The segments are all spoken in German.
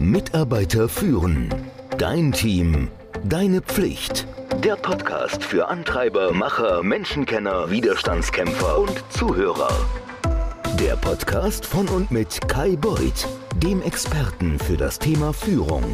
Mitarbeiter führen. Dein Team. Deine Pflicht. Der Podcast für Antreiber, Macher, Menschenkenner, Widerstandskämpfer und Zuhörer. Der Podcast von und mit Kai Beuth, dem Experten für das Thema Führung.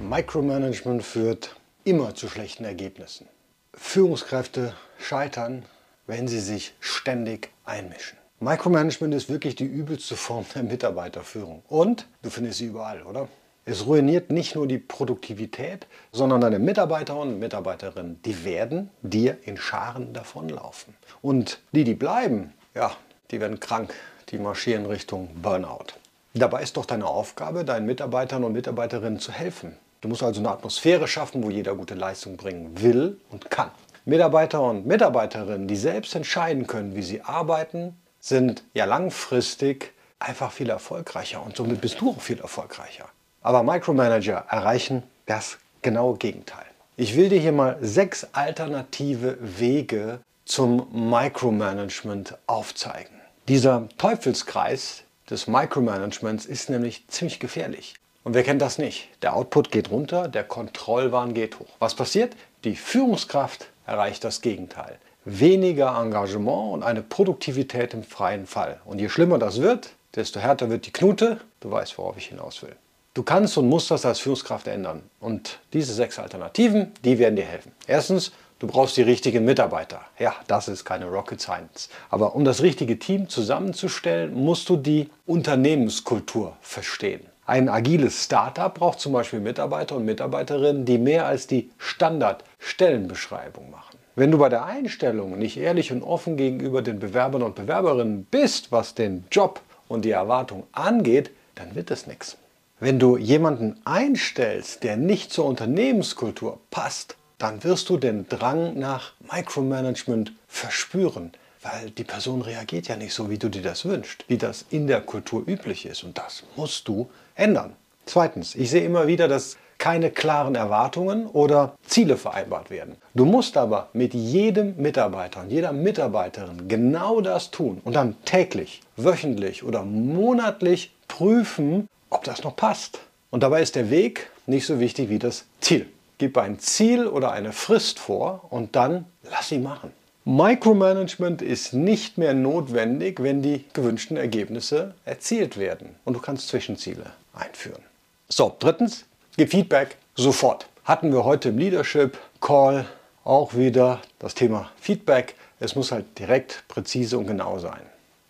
Micromanagement führt immer zu schlechten Ergebnissen. Führungskräfte scheitern, wenn sie sich ständig einmischen. Micromanagement ist wirklich die übelste Form der Mitarbeiterführung. Und du findest sie überall, oder? Es ruiniert nicht nur die Produktivität, sondern deine Mitarbeiter und Mitarbeiterinnen, die werden dir in Scharen davonlaufen. Und die, die bleiben, ja, die werden krank, die marschieren Richtung Burnout. Dabei ist doch deine Aufgabe, deinen Mitarbeitern und Mitarbeiterinnen zu helfen. Du musst also eine Atmosphäre schaffen, wo jeder gute Leistung bringen will und kann. Mitarbeiter und Mitarbeiterinnen, die selbst entscheiden können, wie sie arbeiten, sind ja langfristig einfach viel erfolgreicher und somit bist du auch viel erfolgreicher. Aber Micromanager erreichen das genaue Gegenteil. Ich will dir hier mal sechs alternative Wege zum Micromanagement aufzeigen. Dieser Teufelskreis des Micromanagements ist nämlich ziemlich gefährlich. Und wer kennt das nicht? Der Output geht runter, der Kontrollwahn geht hoch. Was passiert? Die Führungskraft erreicht das Gegenteil. Weniger Engagement und eine Produktivität im freien Fall. Und je schlimmer das wird, desto härter wird die Knute. Du weißt, worauf ich hinaus will. Du kannst und musst das als Führungskraft ändern. Und diese sechs Alternativen, die werden dir helfen. Erstens, du brauchst die richtigen Mitarbeiter. Ja, das ist keine Rocket Science. Aber um das richtige Team zusammenzustellen, musst du die Unternehmenskultur verstehen. Ein agiles Startup braucht zum Beispiel Mitarbeiter und Mitarbeiterinnen, die mehr als die Standard-Stellenbeschreibung machen. Wenn du bei der Einstellung nicht ehrlich und offen gegenüber den Bewerbern und Bewerberinnen bist, was den Job und die Erwartung angeht, dann wird es nichts. Wenn du jemanden einstellst, der nicht zur Unternehmenskultur passt, dann wirst du den Drang nach Micromanagement verspüren, weil die Person reagiert ja nicht so, wie du dir das wünschst, wie das in der Kultur üblich ist. Und das musst du ändern. Zweitens, ich sehe immer wieder, dass keine klaren Erwartungen oder Ziele vereinbart werden. Du musst aber mit jedem Mitarbeiter und jeder Mitarbeiterin genau das tun und dann täglich, wöchentlich oder monatlich prüfen, ob das noch passt. Und dabei ist der Weg nicht so wichtig wie das Ziel. Gib ein Ziel oder eine Frist vor und dann lass sie machen. Micromanagement ist nicht mehr notwendig, wenn die gewünschten Ergebnisse erzielt werden. Und du kannst Zwischenziele einführen. So, drittens, gib Feedback sofort. Hatten wir heute im Leadership Call auch wieder das Thema Feedback. Es muss halt direkt, präzise und genau sein.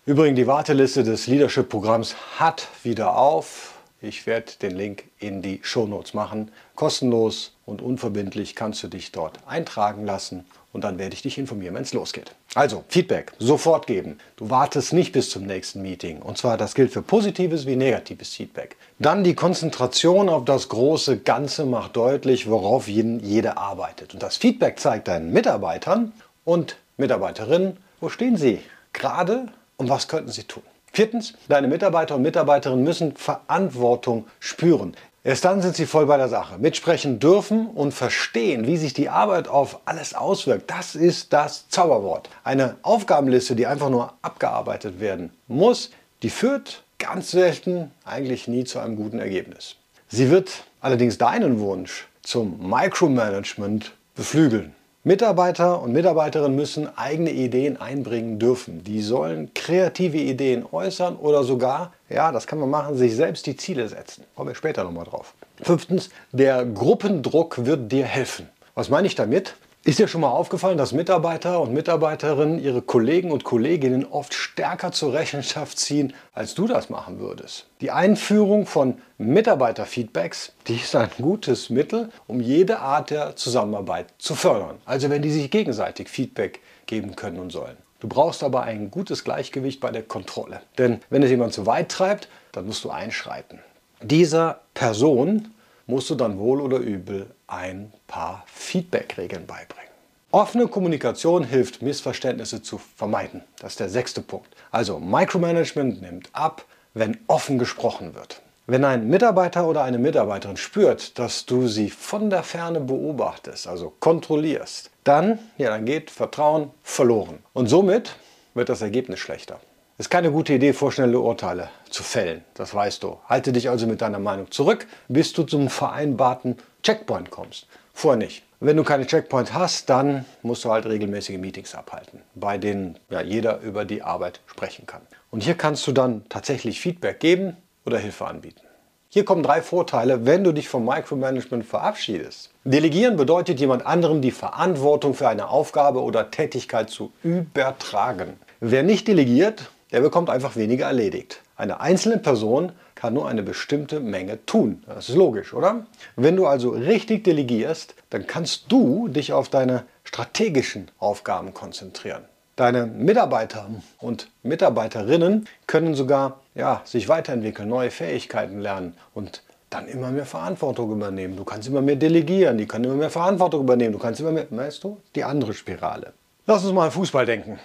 Übrigens, die Warteliste des Leadership-Programms hat wieder auf. Ich werde den Link in die Show Notes machen. Kostenlos und unverbindlich kannst du dich dort eintragen lassen und dann werde ich dich informieren, wenn es losgeht. Also, Feedback sofort geben. Du wartest nicht bis zum nächsten Meeting. Und zwar, das gilt für positives wie negatives Feedback. Dann die Konzentration auf das große Ganze macht deutlich, worauf jeder arbeitet. Und das Feedback zeigt deinen Mitarbeitern und Mitarbeiterinnen, wo stehen sie gerade und was könnten sie tun. Viertens, deine Mitarbeiter und Mitarbeiterinnen müssen Verantwortung spüren. Erst dann sind sie voll bei der Sache. Mitsprechen dürfen und verstehen, wie sich die Arbeit auf alles auswirkt. Das ist das Zauberwort. Eine Aufgabenliste, die einfach nur abgearbeitet werden muss, die führt ganz selten eigentlich nie zu einem guten Ergebnis. Sie wird allerdings deinen Wunsch zum Micromanagement beflügeln. Mitarbeiter und Mitarbeiterinnen müssen eigene Ideen einbringen dürfen. Die sollen kreative Ideen äußern oder sogar, ja, das kann man machen, sich selbst die Ziele setzen. Kommen wir später nochmal drauf. Fünftens, der Gruppendruck wird dir helfen. Was meine ich damit? Ist dir schon mal aufgefallen, dass Mitarbeiter und Mitarbeiterinnen ihre Kollegen und Kolleginnen oft stärker zur Rechenschaft ziehen, als du das machen würdest? Die Einführung von Mitarbeiterfeedbacks, die ist ein gutes Mittel, um jede Art der Zusammenarbeit zu fördern. Also wenn die sich gegenseitig Feedback geben können und sollen. Du brauchst aber ein gutes Gleichgewicht bei der Kontrolle. Denn wenn es jemand zu weit treibt, dann musst du einschreiten. Dieser Person musst du dann wohl oder übel ein paar Feedback-Regeln beibringen. Offene Kommunikation hilft, Missverständnisse zu vermeiden. Das ist der sechste Punkt. Also Micromanagement nimmt ab, wenn offen gesprochen wird. Wenn ein Mitarbeiter oder eine Mitarbeiterin spürt, dass du sie von der Ferne beobachtest, also kontrollierst, dann, ja, dann geht Vertrauen verloren. Und somit wird das Ergebnis schlechter. Es ist keine gute Idee, vorschnelle Urteile zu fällen. Das weißt du. Halte dich also mit deiner Meinung zurück, bis du zum vereinbarten Checkpoint kommst. Vorher nicht. Wenn du keine Checkpoint hast, dann musst du halt regelmäßige Meetings abhalten, bei denen ja, jeder über die Arbeit sprechen kann. Und hier kannst du dann tatsächlich Feedback geben oder Hilfe anbieten. Hier kommen drei Vorteile, wenn du dich vom Micromanagement verabschiedest. Delegieren bedeutet jemand anderem die Verantwortung für eine Aufgabe oder Tätigkeit zu übertragen. Wer nicht delegiert, der bekommt einfach weniger erledigt. Eine einzelne Person kann nur eine bestimmte Menge tun. Das ist logisch, oder? Wenn du also richtig delegierst, dann kannst du dich auf deine strategischen Aufgaben konzentrieren. Deine Mitarbeiter und Mitarbeiterinnen können sogar ja, sich weiterentwickeln, neue Fähigkeiten lernen und dann immer mehr Verantwortung übernehmen. Du kannst immer mehr delegieren, die können immer mehr Verantwortung übernehmen. Du kannst immer mehr, weißt du, die andere Spirale. Lass uns mal an Fußball denken.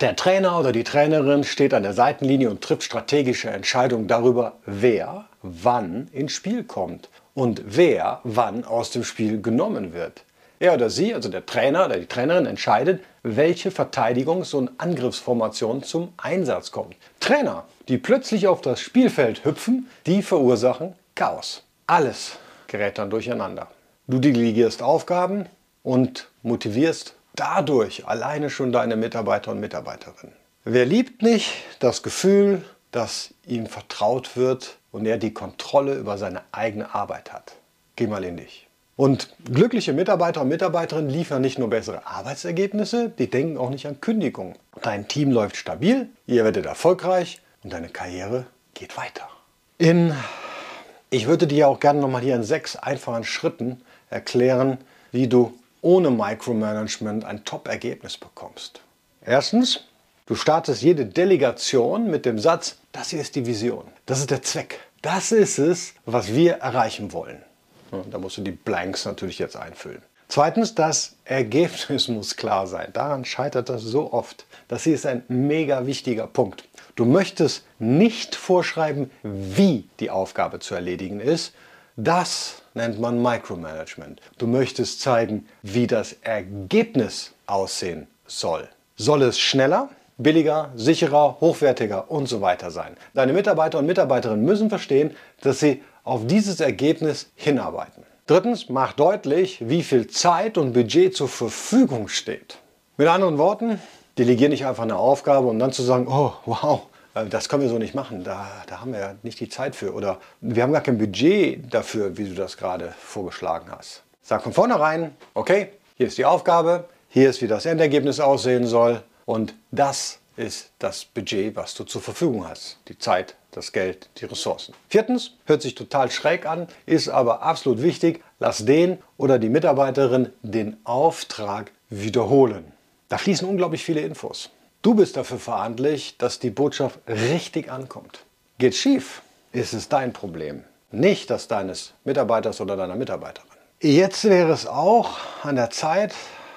Der Trainer oder die Trainerin steht an der Seitenlinie und trifft strategische Entscheidungen darüber, wer wann ins Spiel kommt und wer wann aus dem Spiel genommen wird. Er oder sie, also der Trainer oder die Trainerin, entscheidet, welche Verteidigungs- und Angriffsformation zum Einsatz kommt. Trainer, die plötzlich auf das Spielfeld hüpfen, die verursachen Chaos. Alles gerät dann durcheinander. Du delegierst Aufgaben und motivierst dadurch alleine schon deine Mitarbeiter und Mitarbeiterinnen. Wer liebt nicht das Gefühl, dass ihm vertraut wird und er die Kontrolle über seine eigene Arbeit hat? Geh mal in dich. Und glückliche Mitarbeiter und Mitarbeiterinnen liefern nicht nur bessere Arbeitsergebnisse, die denken auch nicht an Kündigungen. Dein Team läuft stabil, ihr werdet erfolgreich und deine Karriere geht weiter. In, ich würde dir auch gerne nochmal hier in sechs einfachen Schritten erklären, wie du ohne Micromanagement ein Top-Ergebnis bekommst. Erstens, du startest jede Delegation mit dem Satz, das hier ist die Vision, das ist der Zweck, das ist es, was wir erreichen wollen. Da musst du die Blanks natürlich jetzt einfüllen. Zweitens, das Ergebnis muss klar sein. Daran scheitert das so oft. Das hier ist ein mega wichtiger Punkt. Du möchtest nicht vorschreiben, wie die Aufgabe zu erledigen ist. Das nennt man Micromanagement. Du möchtest zeigen, wie das Ergebnis aussehen soll. Soll es schneller, billiger, sicherer, hochwertiger und so weiter sein? Deine Mitarbeiter und Mitarbeiterinnen müssen verstehen, dass sie auf dieses Ergebnis hinarbeiten. Drittens, mach deutlich, wie viel Zeit und Budget zur Verfügung steht. Mit anderen Worten, delegiere nicht einfach eine Aufgabe und dann zu sagen, oh wow, das können wir so nicht machen, da, da haben wir ja nicht die Zeit für. Oder wir haben gar kein Budget dafür, wie du das gerade vorgeschlagen hast. Sag von vornherein, okay, hier ist die Aufgabe, hier ist, wie das Endergebnis aussehen soll und das ist das Budget, was du zur Verfügung hast. Die Zeit, das Geld, die Ressourcen. Viertens, hört sich total schräg an, ist aber absolut wichtig, lass den oder die Mitarbeiterin den Auftrag wiederholen. Da fließen unglaublich viele Infos. Du bist dafür verantwortlich, dass die Botschaft richtig ankommt. Geht schief, ist es dein Problem, nicht das deines Mitarbeiters oder deiner Mitarbeiterin. Jetzt wäre es auch an der Zeit,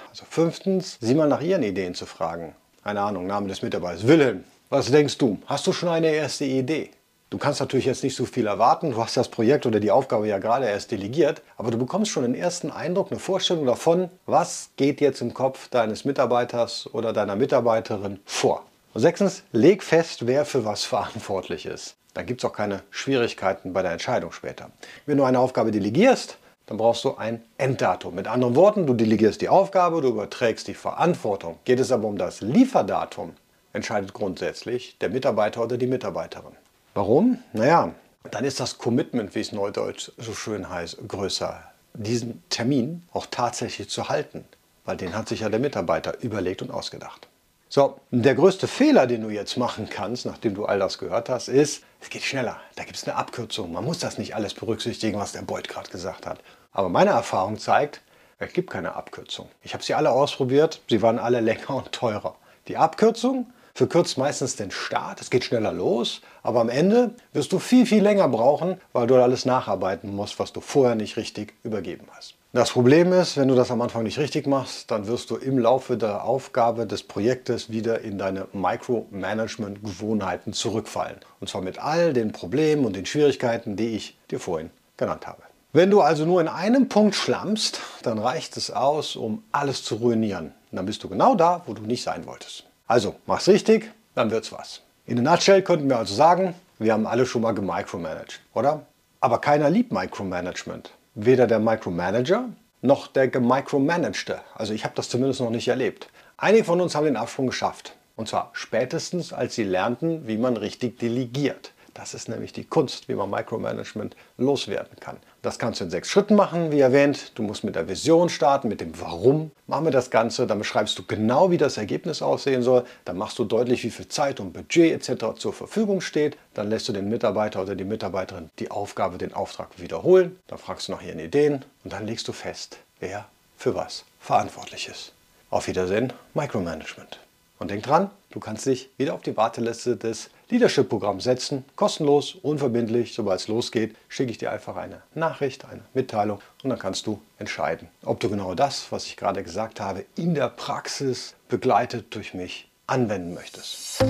also fünftens, sie mal nach ihren Ideen zu fragen keine Ahnung, Name des Mitarbeiters. Wilhelm, was denkst du? Hast du schon eine erste Idee? Du kannst natürlich jetzt nicht so viel erwarten, du hast das Projekt oder die Aufgabe ja gerade erst delegiert, aber du bekommst schon einen ersten Eindruck, eine Vorstellung davon, was geht jetzt im Kopf deines Mitarbeiters oder deiner Mitarbeiterin vor. Und sechstens, leg fest, wer für was verantwortlich ist. Dann gibt es auch keine Schwierigkeiten bei der Entscheidung später. Wenn du eine Aufgabe delegierst, dann brauchst du ein Enddatum. Mit anderen Worten, du delegierst die Aufgabe, du überträgst die Verantwortung. Geht es aber um das Lieferdatum, entscheidet grundsätzlich der Mitarbeiter oder die Mitarbeiterin. Warum? Naja, dann ist das Commitment, wie es neudeutsch so schön heißt, größer. Diesen Termin auch tatsächlich zu halten, weil den hat sich ja der Mitarbeiter überlegt und ausgedacht. So, der größte Fehler, den du jetzt machen kannst, nachdem du all das gehört hast, ist, es geht schneller. Da gibt es eine Abkürzung. Man muss das nicht alles berücksichtigen, was der Beuth gerade gesagt hat. Aber meine Erfahrung zeigt, es gibt keine Abkürzung. Ich habe sie alle ausprobiert, sie waren alle länger und teurer. Die Abkürzung verkürzt meistens den Start, es geht schneller los, aber am Ende wirst du viel, viel länger brauchen, weil du alles nacharbeiten musst, was du vorher nicht richtig übergeben hast. Das Problem ist, wenn du das am Anfang nicht richtig machst, dann wirst du im Laufe der Aufgabe des Projektes wieder in deine Micromanagement-Gewohnheiten zurückfallen. Und zwar mit all den Problemen und den Schwierigkeiten, die ich dir vorhin genannt habe. Wenn du also nur in einem Punkt schlammst, dann reicht es aus, um alles zu ruinieren. Und dann bist du genau da, wo du nicht sein wolltest. Also, mach's richtig, dann wird's was. In der Nutshell könnten wir also sagen, wir haben alle schon mal gemicromanaged, oder? Aber keiner liebt Micromanagement. Weder der Micromanager noch der gemicromanagte. Also ich habe das zumindest noch nicht erlebt. Einige von uns haben den Absprung geschafft. Und zwar spätestens, als sie lernten, wie man richtig delegiert. Das ist nämlich die Kunst, wie man Micromanagement loswerden kann. Das kannst du in sechs Schritten machen, wie erwähnt. Du musst mit der Vision starten, mit dem Warum. Machen wir das Ganze, dann beschreibst du genau, wie das Ergebnis aussehen soll. Dann machst du deutlich, wie viel Zeit und Budget etc. zur Verfügung steht. Dann lässt du den Mitarbeiter oder die Mitarbeiterin die Aufgabe, den Auftrag wiederholen. Dann fragst du nach ihren Ideen und dann legst du fest, wer für was verantwortlich ist. Auf Wiedersehen, Micromanagement. Und denk dran, du kannst dich wieder auf die Warteliste des Leadership-Programms setzen. Kostenlos, unverbindlich. Sobald es losgeht, schicke ich dir einfach eine Nachricht, eine Mitteilung und dann kannst du entscheiden, ob du genau das, was ich gerade gesagt habe, in der Praxis begleitet durch mich anwenden möchtest.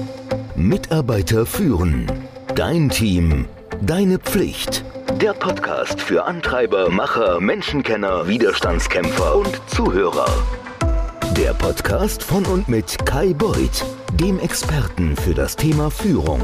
Mitarbeiter führen. Dein Team. Deine Pflicht. Der Podcast für Antreiber, Macher, Menschenkenner, Widerstandskämpfer und Zuhörer. Der Podcast von und mit Kai Beuth, dem Experten für das Thema Führung.